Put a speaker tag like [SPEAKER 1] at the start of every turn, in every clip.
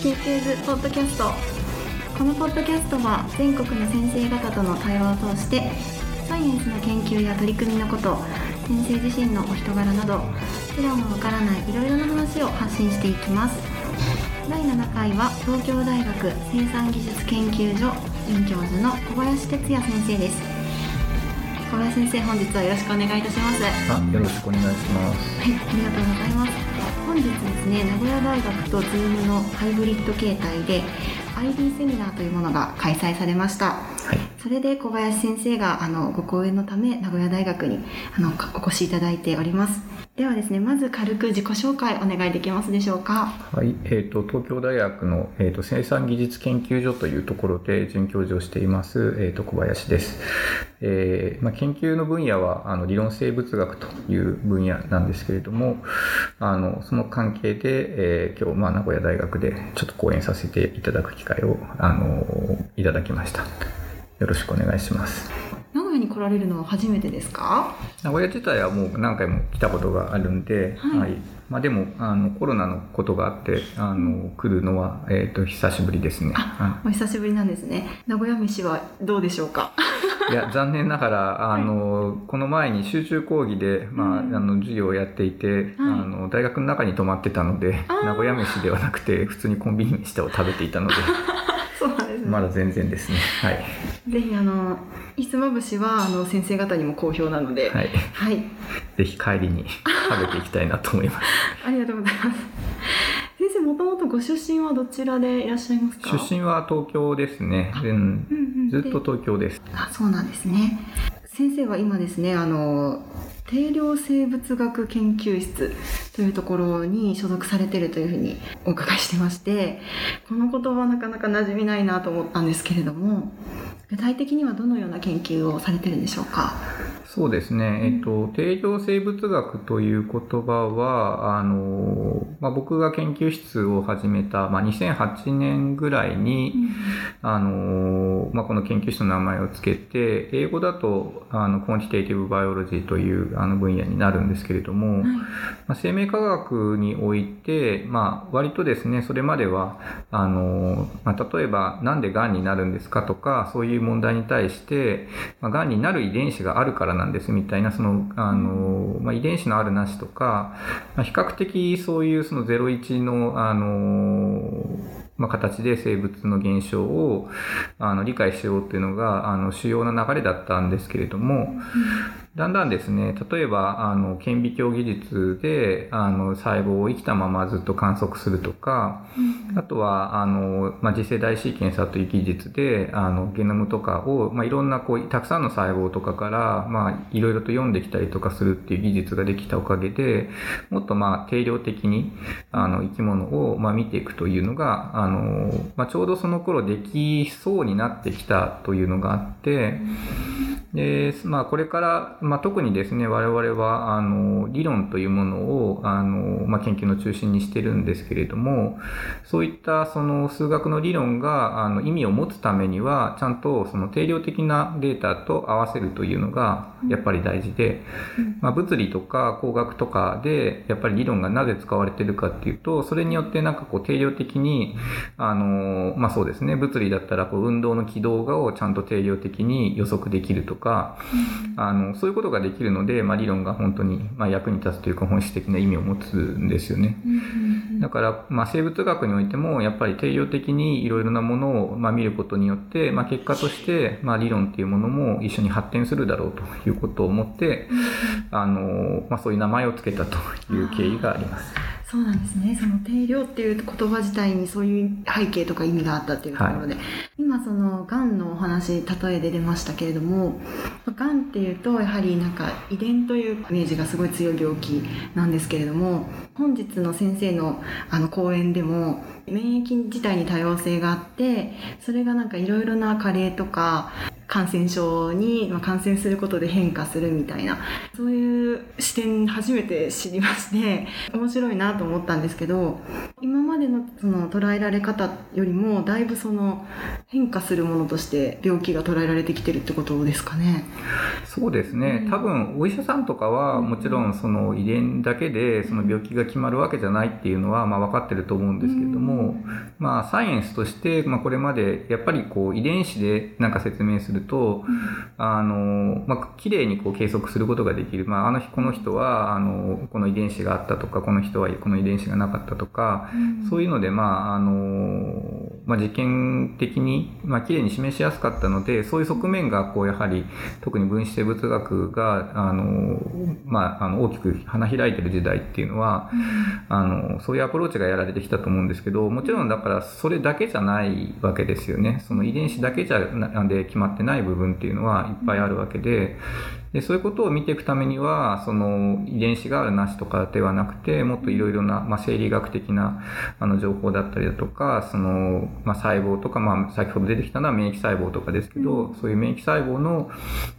[SPEAKER 1] 緊急図ポッドキャストこのポッドキャストは全国の先生方との対話を通してサイエンスの研究や取り組みのこと先生自身のお人柄など普段はわからないいろいろな話を発信していきます。第7回は東京大学生産技術研究所准教授の小林哲也先生です。小林先生本日はよろしくお願いいたします。
[SPEAKER 2] あよろしくお願いします。
[SPEAKER 1] はい、ありがとうございます。本日ですね、名古屋大学と Zoom のハイブリッド形態で ID セミナーというものが開催されました。
[SPEAKER 2] はい
[SPEAKER 1] それで小林先生があのご講演のため名古屋大学にあのお越しいただいております。ではですね、まず軽く自己紹介お願いできますでしょうか。
[SPEAKER 2] はい、えー、と東京大学の、えー、と生産技術研究所というところで准教授をしています、えー、と小林です、えーまあ、研究の分野はあの理論生物学という分野なんですけれどもあのその関係で、えー今日、まあ、名古屋大学でちょっと講演させていただく機会をあのいただきましたよろしくお願いします。
[SPEAKER 1] 名古屋に来られるのは初めてですか？
[SPEAKER 2] 名古屋自体はもう何回も来たことがあるんで、
[SPEAKER 1] はい。
[SPEAKER 2] まあ、でもあのコロナのことがあってあの来るのは、えー、と久しぶりですね。
[SPEAKER 1] あお久しぶりなんですね。名古屋飯はどうでしょうか？
[SPEAKER 2] いや 残念ながらあの、この前に集中講義で、まあ
[SPEAKER 1] うん。
[SPEAKER 2] あの授業をやっていて、あの大学の中に泊まってたので名古屋飯ではなくて普通にコンビニ飯を食べていたので
[SPEAKER 1] そうなんですね。
[SPEAKER 2] まだ全然ですね。はい、
[SPEAKER 1] ぜひあのひつまぶしはあの先生方にも好評なので、
[SPEAKER 2] はい、
[SPEAKER 1] はい、
[SPEAKER 2] ぜひ帰りに食べていきたいなと思います。
[SPEAKER 1] ありがとうございます。先生もともとご出身はどちらでいらっしゃいますか？
[SPEAKER 2] 出身は東京ですね。うん
[SPEAKER 1] うんうん、
[SPEAKER 2] ずっと
[SPEAKER 1] で
[SPEAKER 2] 東京です。
[SPEAKER 1] あそうなんですね。先生は今ですねあの定量生物学研究室というところに所属されてるというふうにお伺いしてましてこの言葉なかなか馴染みないなと思ったんですけれども具体的にはどのような研究をされてるんでしょうか？
[SPEAKER 2] そうですね、えっと、定量生物学という言葉は、あの、まあ、僕が研究室を始めた、まあ、2008年ぐらいに、あの、まあ、この研究室の名前をつけて、英語だと、あの、コンティテイティブバイオロジーというあの分野になるんですけれども、
[SPEAKER 1] はい。
[SPEAKER 2] まあ、生命科学において、まあ、割とですね、それまでは、あの、まあ、例えば、なんで癌になるんですかとか、そういう問題に対して、まあ、癌になる遺伝子があるからなんですみたいな、その、あの、まあ、遺伝子のあるなしとか、まあ、比較的そういうその01の、あの、まあ、形で生物の現象をあの理解しようっていうのがあの主要な流れだったんですけれども、だんだんですね、例えば、あの、顕微鏡技術で、あの、細胞を生きたままずっと観測するとか、あとは、あの、まあ、次世代シーケンサーという技術で、あの、ゲノムとかを、まあ、いろんな、こう、たくさんの細胞とかから、まあ、いろいろと読んできたりとかするっていう技術ができたおかげで、もっと、まあ、定量的に、あの、生き物を、まあ、見ていくというのが、あの、まあ、ちょうどその頃できそうになってきたというのがあって、で、まあ、これから、まあ、特にですね、我々は、あの、理論というものを、あの、まあ、研究の中心にしてるんですけれども、そういった、その、数学の理論が、あの、意味を持つためには、ちゃんと、その、定量的なデータと合わせるというのが、やっぱり大事で、まあ、物理とか工学とかで、やっぱり理論がなぜ使われてるかっていうと、それによってなんかこう定量的に、あの、まあ、そうですね、物理だったらこう運動の軌道をちゃんと定量的に予測できるとか、あの、そういうことができるので、まあ、理論が本当に、まあ、役に立つというか本質的な意味を持つんですよね。だから、まあ、生物学においても、やっぱり定量的にいろいろなものを、まあ、見ることによって、まあ、結果として、まあ、理論っていうものも一緒に発展するだろうということを思って、あの、まあ、そういう名前を付けたという経緯があります。
[SPEAKER 1] そうなんですね。その定量っていう言葉自体にそういう背景とか意味があったっていうところで、今そのがんのお話例えで出ましたけれども、がんっていうとやはりなんか遺伝というイメージがすごい強い病気なんですけれども、本日の先生のあの講演でも免疫自体に多様性があって、それがなんかいろいろな加齢とか感染症に感染することで変化するみたいなそういう視点初めて知りまして面白いなと思ったんですけど今までのその捉えられ方よりもだいぶその変化するものとして病気が捉えられてきてるってことですかね。
[SPEAKER 2] そうですね、多分お医者さんとかはもちろんその遺伝だけでその病気が決まるわけじゃないっていうのはまあ分かってると思うんですけれども、まあ、サイエンスとしてまあこれまでやっぱりこう遺伝子でなんか説明すると、あのまあ綺麗にこう計測することができる、まあ、あの日この人はあのこの遺伝子があったとかこの人はこの遺伝子がなかったとか、そういうのでまああのまあ、実験的に、まあ、綺麗に示しやすかったのでそういう側面がこうやはり特に分子生物学があの、まあ、あの大きく花開いてる時代っていうのは、うん、あのそういうアプローチがやられてきたと思うんですけどもちろんだからそれだけじゃないわけですよね。その遺伝子だけじゃなんで決まってない部分っていうのはいっぱいあるわけで。でそういうことを見ていくためにはその遺伝子があるなしとかではなくてもっといろいろな、まあ、生理学的なあの情報だったりだとかその、まあ、細胞とか、まあ、先ほど出てきたのは免疫細胞とかですけど、うん、そういう免疫細胞の、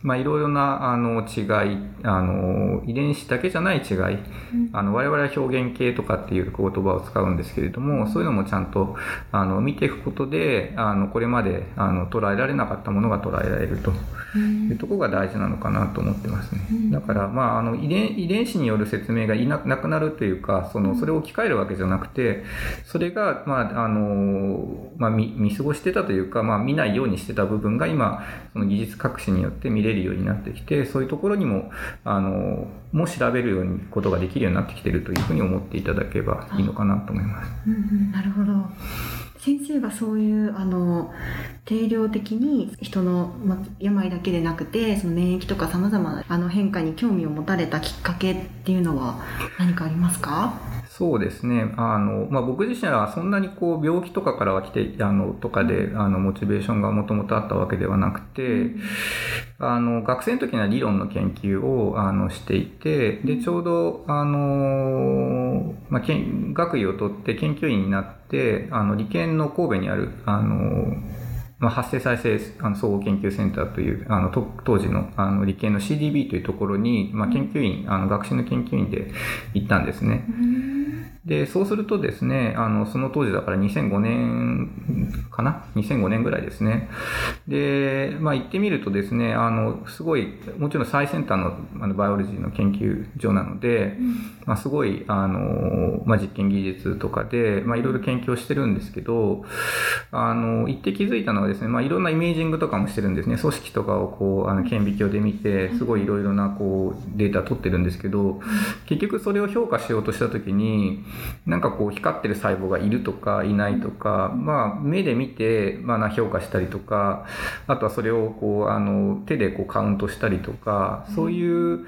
[SPEAKER 2] まあ、いろいろなあの違いあの遺伝子だけじゃない違い、うん、あの我々は表現系とかっていう言葉を使うんですけれどもそういうのもちゃんとあの見ていくことであのこれまであの捉えられなかったものが捉えられると。いうところが大事なのかなと思ってますね。だから、まあ、あの遺伝遺伝子による説明がいななくなるというかそのそれを置き換えるわけじゃなくてそれが、まああのまあ、見見過ごしてたというか、まあ、見ないようにしてた部分が今その技術革新によって見れるようになってきてそういうところにもあのも調べるようにことができるようになってきてるというふうに思っていただければいいのかなと思います。
[SPEAKER 1] うんうん、なるほど先生がそういうあの定量的に人の、ま、病だけでなくてその免疫とかさまざまなあの変化に興味を持たれたきっかけっていうのは何かありますか？
[SPEAKER 2] そうですね。あの、まあ、僕自身はそんなにこう病気とかからは来てあのとかであのモチベーションがもともとあったわけではなくてあの学生の時には理論の研究をあのしていてでちょうどあの、まあ、学位を取って研究員になってあの理研の神戸にあるあのまあ、発生再生あの総合研究センターというあの当時のあの理系の CDB というところに、まあ、研究員、あの学習の研究員で行ったんですね。で、そうするとですね、あの、その当時だから2005年かな ?2005 年ぐらいですね。で、まあ行ってみるとですね、あの、すごい、もちろん最先端のあのバイオロジーの研究所なので、うん、まあすごい、あの、まあ実験技術とかで、まあいろいろ研究をしてるんですけど、あの、行って気づいたのはですね、まあいろんなイメージングとかもしてるんですね。組織とかをこう、あの、顕微鏡で見て、すごいいろいろなこう、データ取ってるんですけど、結局それを評価しようとしたときに、なんかこう光ってる細胞がいるとかいないとか、まあ目で見て、まあ評価したりとか、あとはそれをこうあの手でこうカウントしたりとか、そういう、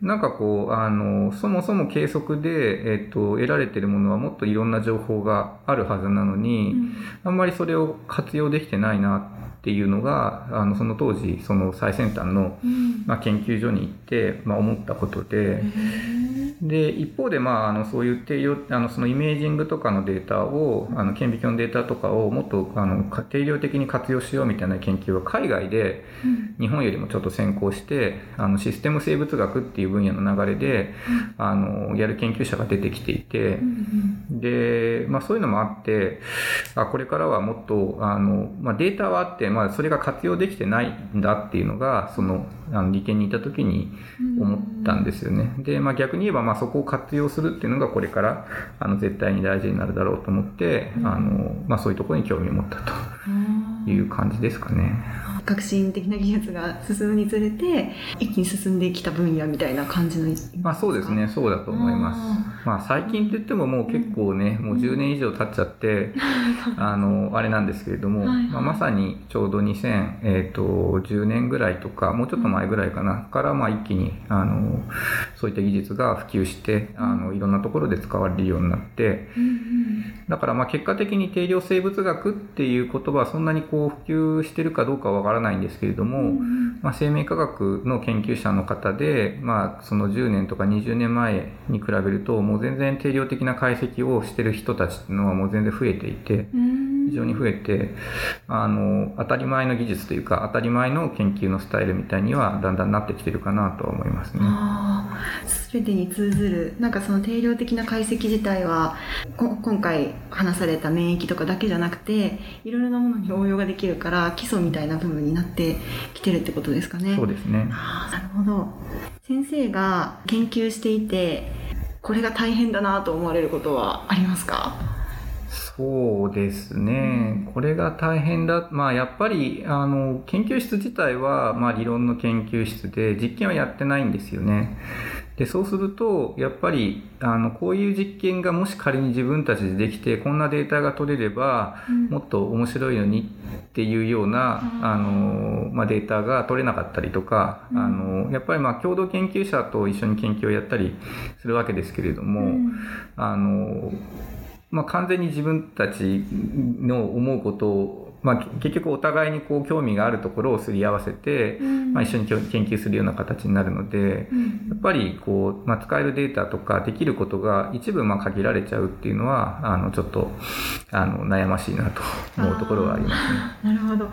[SPEAKER 2] なんかこう、あの、そもそも計測で、えっと、得られてるものはもっといろんな情報があるはずなのに、あんまりそれを活用できてないなっていうのが、あの、その当時、その最先端の、まあ、研究所に行って、まあ、思ったことで、で、一方で、まあ、あの、そういう定量、あの、そのイメージングとかのデータを、あの、顕微鏡のデータとかをもっと、あの、定量的に活用しようみたいな研究は海外で、日本よりもちょっと先行して、あの、システム生物学っていう分野の流れで、あの、やる研究者が出てきていて、で、まあ、そういうのもあって、あ、これからはもっと、あの、まあ、データはあって、まあ、それが活用できてないんだっていうのが、その、あの理研にいた時に思ったんですよね。で、まあ、逆に言えば、まあ、そこを活用するっていうのがこれからあの絶対に大事になるだろうと思って、うん、あのまあ、そういうところに興味を持ったという感じですかね。
[SPEAKER 1] 革新的な技術が進むにつれて一気に進んできた分野みたいな感じの
[SPEAKER 2] まあそうですね。そうだと思います。まあ最近って言ってももう結構ね、うん、もう10年以上経っちゃって、あのあれなんですけれども、はいはい、まあ、まさにちょうど2010、えーと、年ぐらいとかもうちょっと前ぐらいかな、からまあ一気にあのそういった技術が普及してあのいろんなところで使われるようになって、うんうん、だからまあ結果的に定量生物学っていう言葉はそんなにこう普及してるかどうかわからないんですけれども、うん、まあ、生命科学の研究者の方で、まあ、その10年とか20年前に比べるともう全然定量的な解析をしてる人たちっていうのはもう全然増えていて。うん非常に増えて、あの当たり前の技術というか当たり前の研究のスタイルみたいにはだんだんなってきてるかなとは思いますね。
[SPEAKER 1] 全てに通ずるなんかその定量的な解析自体は今回話された免疫とかだけじゃなくていろいろなものに応用ができるから基礎みたいな部分になってきてるってことですかね。
[SPEAKER 2] そうですね
[SPEAKER 1] あなるほど先生が研究していてこれが大変だなと思われることはありますか？
[SPEAKER 2] そうですね、これが大変だ、まあ、やっぱりあの研究室自体は、まあ、理論の研究室で実験はやってないんですよね。でそうするとやっぱりあのこういう実験がもし仮に自分たちでできてこんなデータが取れれば、うん、もっと面白いのにっていうような、うん、あのまあ、データが取れなかったりとか、うん、あのやっぱりまあ共同研究者と一緒に研究をやったりするわけですけれども、あのまあ、完全に自分たちの思うことをまあ、結局お互いにこう興味があるところをすり合わせて、うん、まあ、一緒に研究するような形になるので、うん、やっぱりこう、まあ、使えるデータとかできることが一部まあ限られちゃうっていうのはあのちょっとあの悩ましいなと思うところはありますね。
[SPEAKER 1] なるほど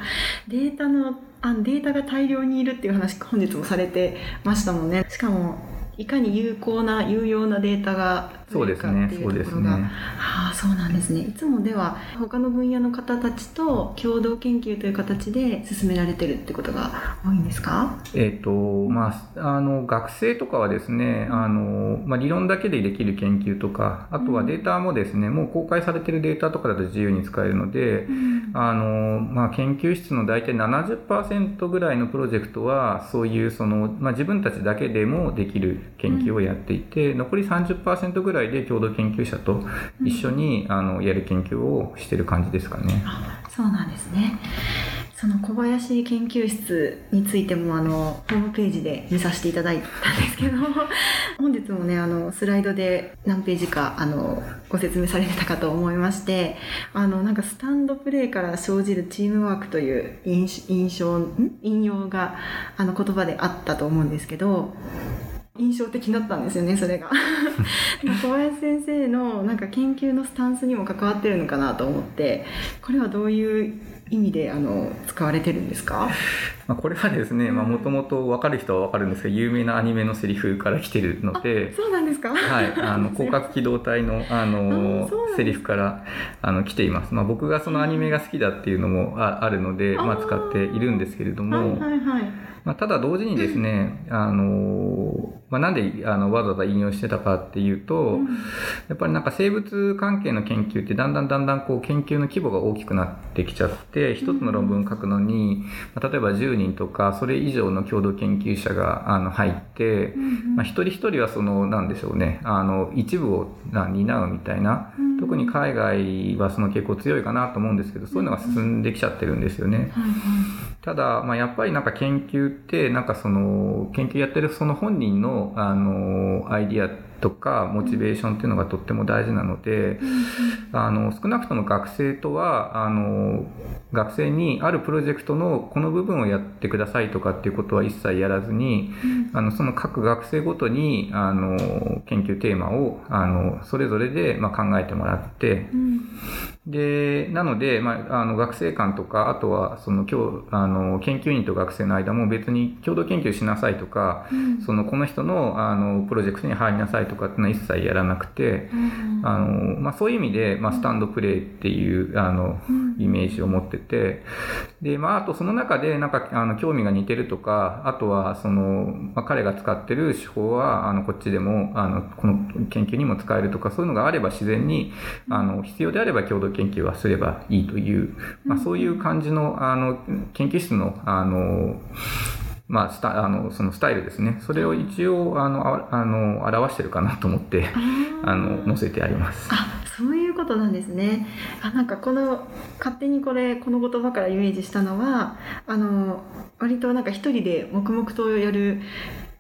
[SPEAKER 1] データのあデータが大量にいるっていう話本日もされてましたもんね。しかもいかに有効な有用なデータが
[SPEAKER 2] そうですねそうですね。
[SPEAKER 1] ああそうなんですね。いつもでは他の分野の方たちと共同研究という形で進められてるってことが多いんですか？
[SPEAKER 2] えっ、ー、とまああの学生とかはですねあの、まあ、理論だけでできる研究とかあとはデータもですね、うん、もう公開されてるデータとかだと自由に使えるので、うん、あのまあ、研究室の大体70%ぐらいのプロジェクトはそういうその、まあ、自分たちだけでもできる研究をやっていて、うん、残り30%ぐらいで共同研究者と一緒に、あのやる研究をしてる感じですかね。
[SPEAKER 1] そうなんですね。その小林研究室についてもあのホームページで見させていただいたんですけど 本日もねあのスライドで何ページかあのご説明されてたかと思いましてあのなんかスタンドプレーから生じるチームワークという印象引用があの言葉であったと思うんですけど印象的だったんですよねそれが。小林先生のなんか研究のスタンスにも関わってるのかなと思ってこれはどういう意味であの使われてるんですか、
[SPEAKER 2] まあ、これはですねもともと分かる人は分かるんですが有名なアニメのセリフから来てるので
[SPEAKER 1] そうなんですか？
[SPEAKER 2] はいあの 広角機動隊のあのセリフからあの来ています、まあ、僕がそのアニメが好きだっていうのもああるので、まあ、使っているんですけれども、はいはいはいまあ、ただ同時にですね、あのまあ、なんであのわざわざ引用してたかっていうと、やっぱりなんか生物関係の研究ってだんだんだんだんこう研究の規模が大きくなってきちゃって一つの論文書くのに、まあ、例えば10人とかそれ以上の共同研究者があの入って、まあ、一人一人はそのなんでしょうねあの一部を担うみたいな特に海外はその傾向強いかなと思うんですけどそういうのが進んできちゃってるんですよね。ただ、まあ、やっぱりなんか研究ってなんかその研究やってるその本人のあのアイディアとかモチベーションっていうのがとっても大事なので、あの少なくとも学生とはあの学生にあるプロジェクトのこの部分をやってくださいとかっていうことは一切やらずに、あのその各学生ごとにあの研究テーマをあのそれぞれでまあ考えてもらって、で、なので、まあ、あの学生間とか、あとはその今日あの研究員と学生の間も別に共同研究しなさいとか、うん、そのこの人のあのプロジェクトに入りなさいとかっていうのは一切やらなくて、うん、あのまあ、そういう意味で、まあ、スタンドプレーっていうあの、イメージを持ってて、で、まあ、あとその中でなんかあの興味が似てるとか、あとはその、まあ、彼が使ってる手法はあのこっちでもあのこの研究にも使えるとか、そういうのがあれば自然にあの必要であれば共同研究はすればいいという、まあ、そういう感じのあの研究室のあのまあ、スタあのそのスタイルですね。それを一応あのあの表してるかなと思ってあの載せてあります。
[SPEAKER 1] ことなんですね。あなんかこの勝手にこれこの言葉からイメージしたのはあの割となんか一人で黙々とやるっ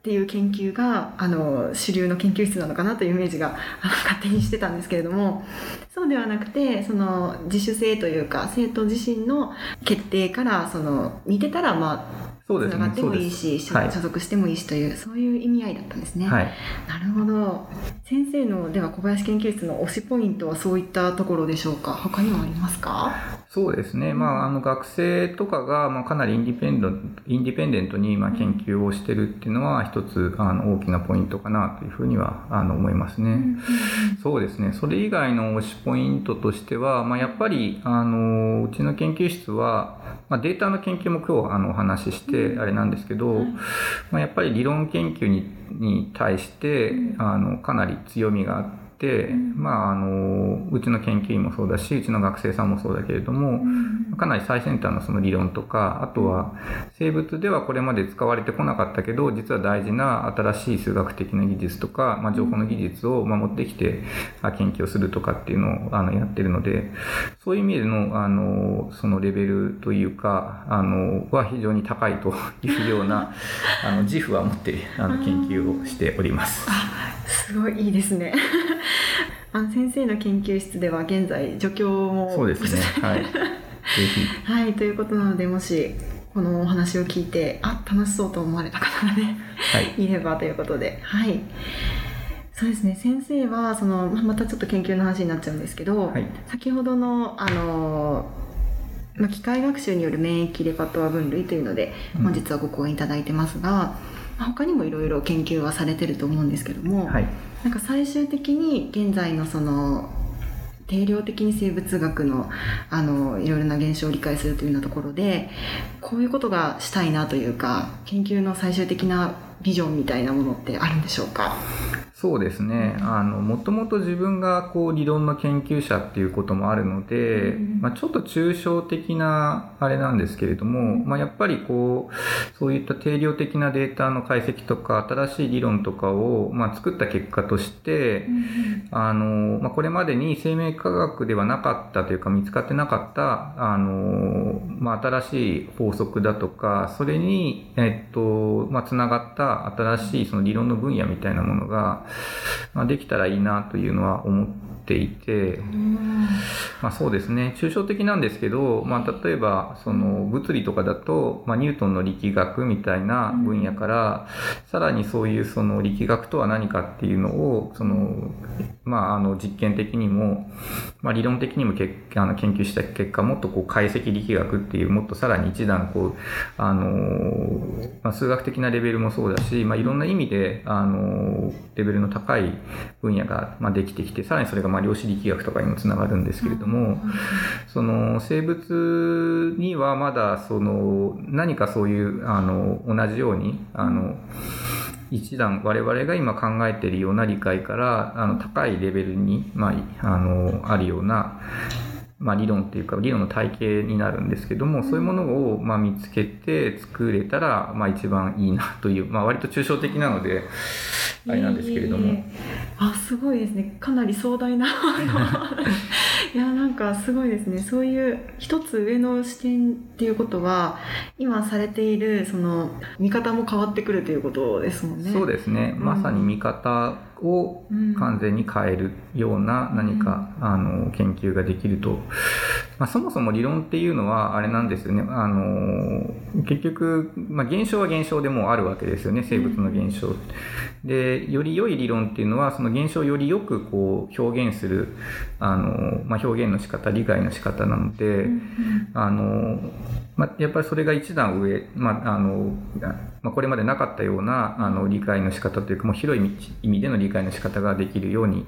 [SPEAKER 1] ていう研究があの主流の研究室なのかなというイメージが勝手にしてたんですけれどもそうではなくてその自主性というか生徒自身の決定からその似てたらまあつながってもいいし、所属してもいいしという、そういう意味合いだったんですね。はい、なるほど。先生のでは小林研究室の推しポイントはそういったところでしょうか。他にもありますか？
[SPEAKER 2] そうですね、まあ、あの学生とかが、まあ、かなりインディペンドインディペンデントに、まあ、研究をしてるっていうのは、一つあの大きなポイントかなというふうにはあの思いますね。そうですね、それ以外の推しポイントとしては、まあ、やっぱりあのうちの研究室は、まあ、データの研究も今日あのお話ししてあれなんですけど、まあ、やっぱり理論研究にに対してあのかなり強みがあって。、まあ、あのうちの研究員もそうだしうちの学生さんもそうだけれども、かなり最先端のその理論とかあとは生物ではこれまで使われてこなかったけど実は大事な新しい数学的な技術とか、まあ、情報の技術を持ってきて研究をするとかっていうのをあのやってるのでそういう意味でのあのそのレベルというかあのは非常に高いというような あの自負は持ってあの研究をしております。
[SPEAKER 1] すごいいいですね。あの先生の研究室では現在助教も
[SPEAKER 2] そうですね。はい。
[SPEAKER 1] はい、ということなのでもしこのお話を聞いてあ楽しそうと思われた方がね、はい、いればということではい。そうですね先生はそのまたちょっと研究の話になっちゃうんですけど、はい、先ほどのあのまあ、機械学習による免疫レパトア分類というので本日はご講演いただいてますが、うん、他にもいろいろ研究はされてると思うんですけども、はい、なんか最終的に現在のその定量的に生物学のあのいろいろな現象を理解するというようなところでこういうことがしたいなというか研究の最終的なビジョンみたいなものってあるんでしょうか？
[SPEAKER 2] そうですね。あの、もともと自分がこう理論の研究者っていうこともあるので、うん、まあ、ちょっと抽象的なあれなんですけれども、うん、まあ、やっぱりこう、そういった定量的なデータの解析とか、新しい理論とかを、まあ、作った結果として、うん、あの、まあ、これまでに生命科学ではなかったというか見つかってなかった、あの、まあ、新しい法則だとか、それに、えっと、まあ、つながった新しいその理論の分野みたいなものが、まあ、できたらいいなというのは思っていて、まあ、そうですね。抽象的なんですけど、まあ、例えばその物理とかだと、まあ、ニュートンの力学みたいな分野から、さらにそういうその力学とは何かっていうのをその、まあ、あの実験的にも、まあ、理論的にもけあの研究した結果もっとこう解析力学っていうもっとさらに一段こうあの、まあ、数学的なレベルもそうだし、まあ、いろんな意味であのレベルの高い分野が、まあ、できてきてさらにそれがまあ量子力学とかにもつながるんですけれども、その生物にはまだその何かそういうあの同じようにあの一段我々が今考えているような理解からあの高いレベルに、まあ、あのあるようなまあ、理論っていうか理論の体系になるんですけども、そういうものをまあ見つけて作れたらまあ一番いいなという、まあ、割と抽象的なのであれなんですけれども。え
[SPEAKER 1] ー、あすごいですね。かなり壮大な いやなんかすごいですね。そういう一つ上の視点っていうことは今されているその見方も変わってくるということですもんね。
[SPEAKER 2] そうですね、まさに見方を完全に変えるような何か、うん、あの研究ができると、まあ、そもそも理論っていうのはあれなんですよねあの結局、まあ、現象は現象でもあるわけですよね生物の現象。でより良い理論っていうのはその現象をよりよくこう表現するあの、まあ、表現の仕方理解の仕方なので、うん、あのまあ、やっぱりそれが一段上、まああのまあ、これまでなかったようなあの理解の仕方というかもう広い意味での理解の仕方ができるように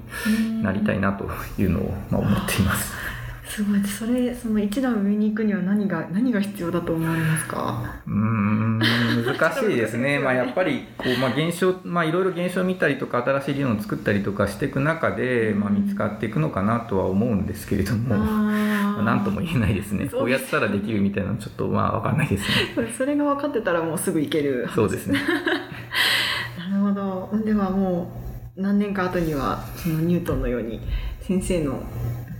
[SPEAKER 2] なりたいなというのを、まあ、思っています。
[SPEAKER 1] すごい。それその一段上に行くには何が何が必要だと思われますか？
[SPEAKER 2] うん難しいですね。まあやっぱりこう、まあ、現象まあいろいろ現象を見たりとか新しい理論を作ったりとかしていく中で、まあ、見つかっていくのかなとは思うんですけれども、まあ、何とも言えないですね。こうやったらできるみたいなのちょっとまあ分かんないです
[SPEAKER 1] ね。それが分かってたらもうすぐいける
[SPEAKER 2] そうですね。
[SPEAKER 1] なるほど。ではもう何年か後にはそのニュートンのように先生の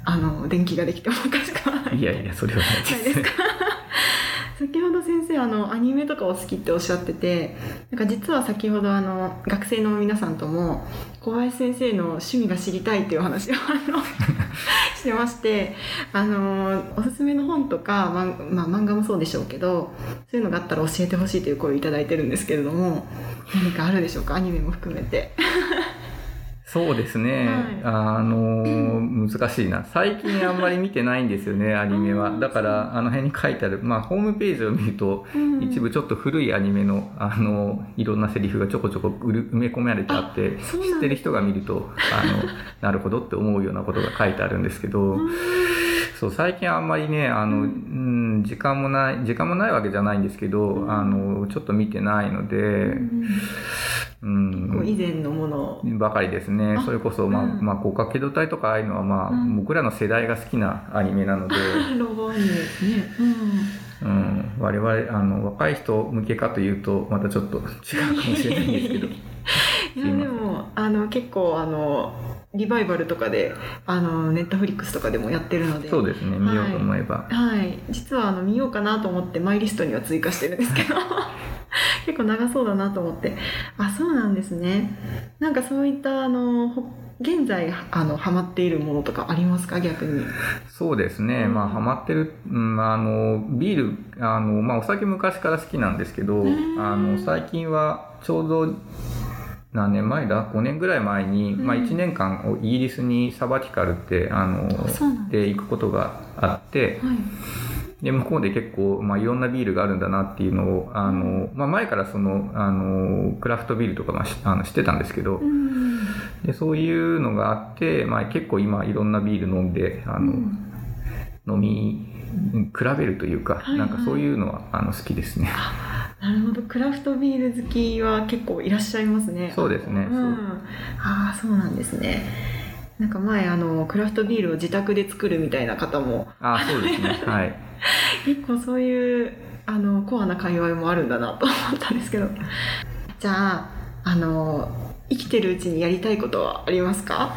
[SPEAKER 1] あの電気ができてもおかしくはない。
[SPEAKER 2] いやいやそれはないです。か
[SPEAKER 1] 先ほど先生あのアニメとかお好きっておっしゃっててなんか実は先ほどあの学生の皆さんとも小林先生の趣味が知りたいっていう話をあの してましてあのおすすめの本とか、ままあ、漫画もそうでしょうけどそういうのがあったら教えてほしいという声を頂いてるんですけれども何かあるでしょうか？アニメも含めて
[SPEAKER 2] そうですね、
[SPEAKER 1] はい。
[SPEAKER 2] あの難しいな。最近あんまり見てないんですよね アニメは。だからあの辺に書いてある、まあ、ホームページを見ると
[SPEAKER 1] うん。
[SPEAKER 2] 一部ちょっと古いアニメのあのいろんなセリフがちょこちょこ埋め込まれてあって知ってる人が見るとあの なるほどって思うようなことが書いてあるんですけど、
[SPEAKER 1] うん。
[SPEAKER 2] そう最近あんまりねあの、
[SPEAKER 1] う
[SPEAKER 2] うん、時間もない時間もないわけじゃないんですけど、
[SPEAKER 1] うん。
[SPEAKER 2] あのちょっと見てないので、うん。
[SPEAKER 1] 以前のものを。
[SPEAKER 2] ばかりですね。
[SPEAKER 1] あ
[SPEAKER 2] それこそ、まあ
[SPEAKER 1] うん。
[SPEAKER 2] まあ、広角機動隊とかああいうのは、まあ
[SPEAKER 1] うん。
[SPEAKER 2] 僕らの世代が好きなアニメなので、
[SPEAKER 1] ロボアニメですね。
[SPEAKER 2] うん、我々あの若い人向けかというとまたちょっと違うかもしれないんですけど。
[SPEAKER 1] いやでもあの結構あのリバイバルとかであのネットフリックスとかでもやってるので。
[SPEAKER 2] そうですね。見ようと思えば、
[SPEAKER 1] はい、実はあの見ようかなと思ってマイリストには追加してるんですけど。結構長そうだなと思って。あそうなんですね。なんかそういったあのほ現在あのハマっているものとかありますか？逆に。
[SPEAKER 2] そうですね、
[SPEAKER 1] うん
[SPEAKER 2] まあハマってる、うん、あのビールあの、まあ、お酒昔から好きなんですけど、
[SPEAKER 1] うん。
[SPEAKER 2] あの最近はちょうど何年前だ？5年ぐらい前に、
[SPEAKER 1] うん。
[SPEAKER 2] まあ、1年間イギリスにサバティカルってあの
[SPEAKER 1] で
[SPEAKER 2] で行くことがあって
[SPEAKER 1] はい。
[SPEAKER 2] で向こうで結構、まあ、いろんなビールがあるんだなっていうのをあの、まあ、前からそのあのクラフトビールとかまあしあの知ってたんですけど、
[SPEAKER 1] うん
[SPEAKER 2] でそういうのがあって、まあ、結構今いろんなビール飲んであの、
[SPEAKER 1] うん。
[SPEAKER 2] 飲み比べるというか、
[SPEAKER 1] はいはい。
[SPEAKER 2] なんかそういうのはあの好きですね。
[SPEAKER 1] なるほどクラフトビール好きは結構いらっしゃいますね
[SPEAKER 2] そうですね
[SPEAKER 1] うん、ああそうなんですねなんか前あのクラフトビールを自宅で作るみたいな方も
[SPEAKER 2] あそうですね。はい。
[SPEAKER 1] 結構そういうあのコアな界隈もあるんだなと思ったんですけどじゃああの生きてるうちにやりたいことはありますか？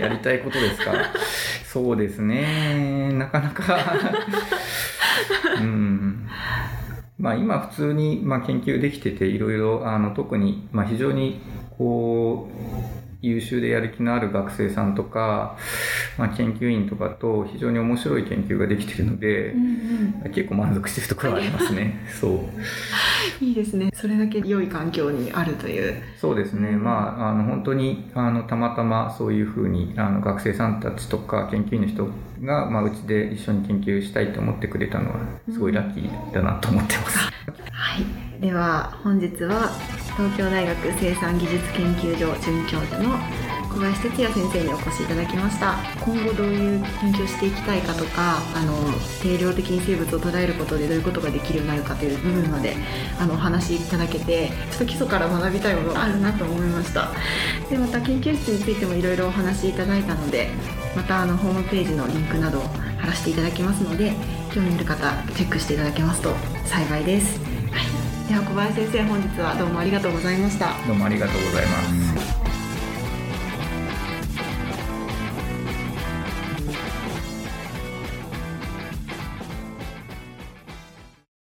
[SPEAKER 2] やりたいことですか？そうですね。なかなか。うん。まあ今普通にまあ研究できてていろいろ特にまあ非常にこう優秀でやる気のある学生さんとか、まあ、研究員とかと非常に面白い研究ができているので、結構満足しているところはありますね。そう。
[SPEAKER 1] いいですねそれだけ良い環境にあるという
[SPEAKER 2] そうですね、
[SPEAKER 1] うん
[SPEAKER 2] まあ、あの本当にあのたまたまそういうふうにあの学生さんたちとか研究員の人が、まあ、うちで一緒に研究したいと思ってくれたのはすごいラッキーだなと思ってます。
[SPEAKER 1] はい、では本日は東京大学生産技術研究所准教授の小林哲也先生にお越しいただきました。今後どういう研究をしていきたいかとかあの定量的に生物を捉えることでどういうことができるようになるかという部分まであのお話しいただけてちょっと基礎から学びたいものがあるなと思いました。でまた研究室についてもいろいろお話しいただいたのでまたあのホームページのリンクなど貼らせていただきますので興味ある方チェックしていただけますと幸いです、では小林先生本日はどうもありがとうございました
[SPEAKER 2] どうもありがとうございます。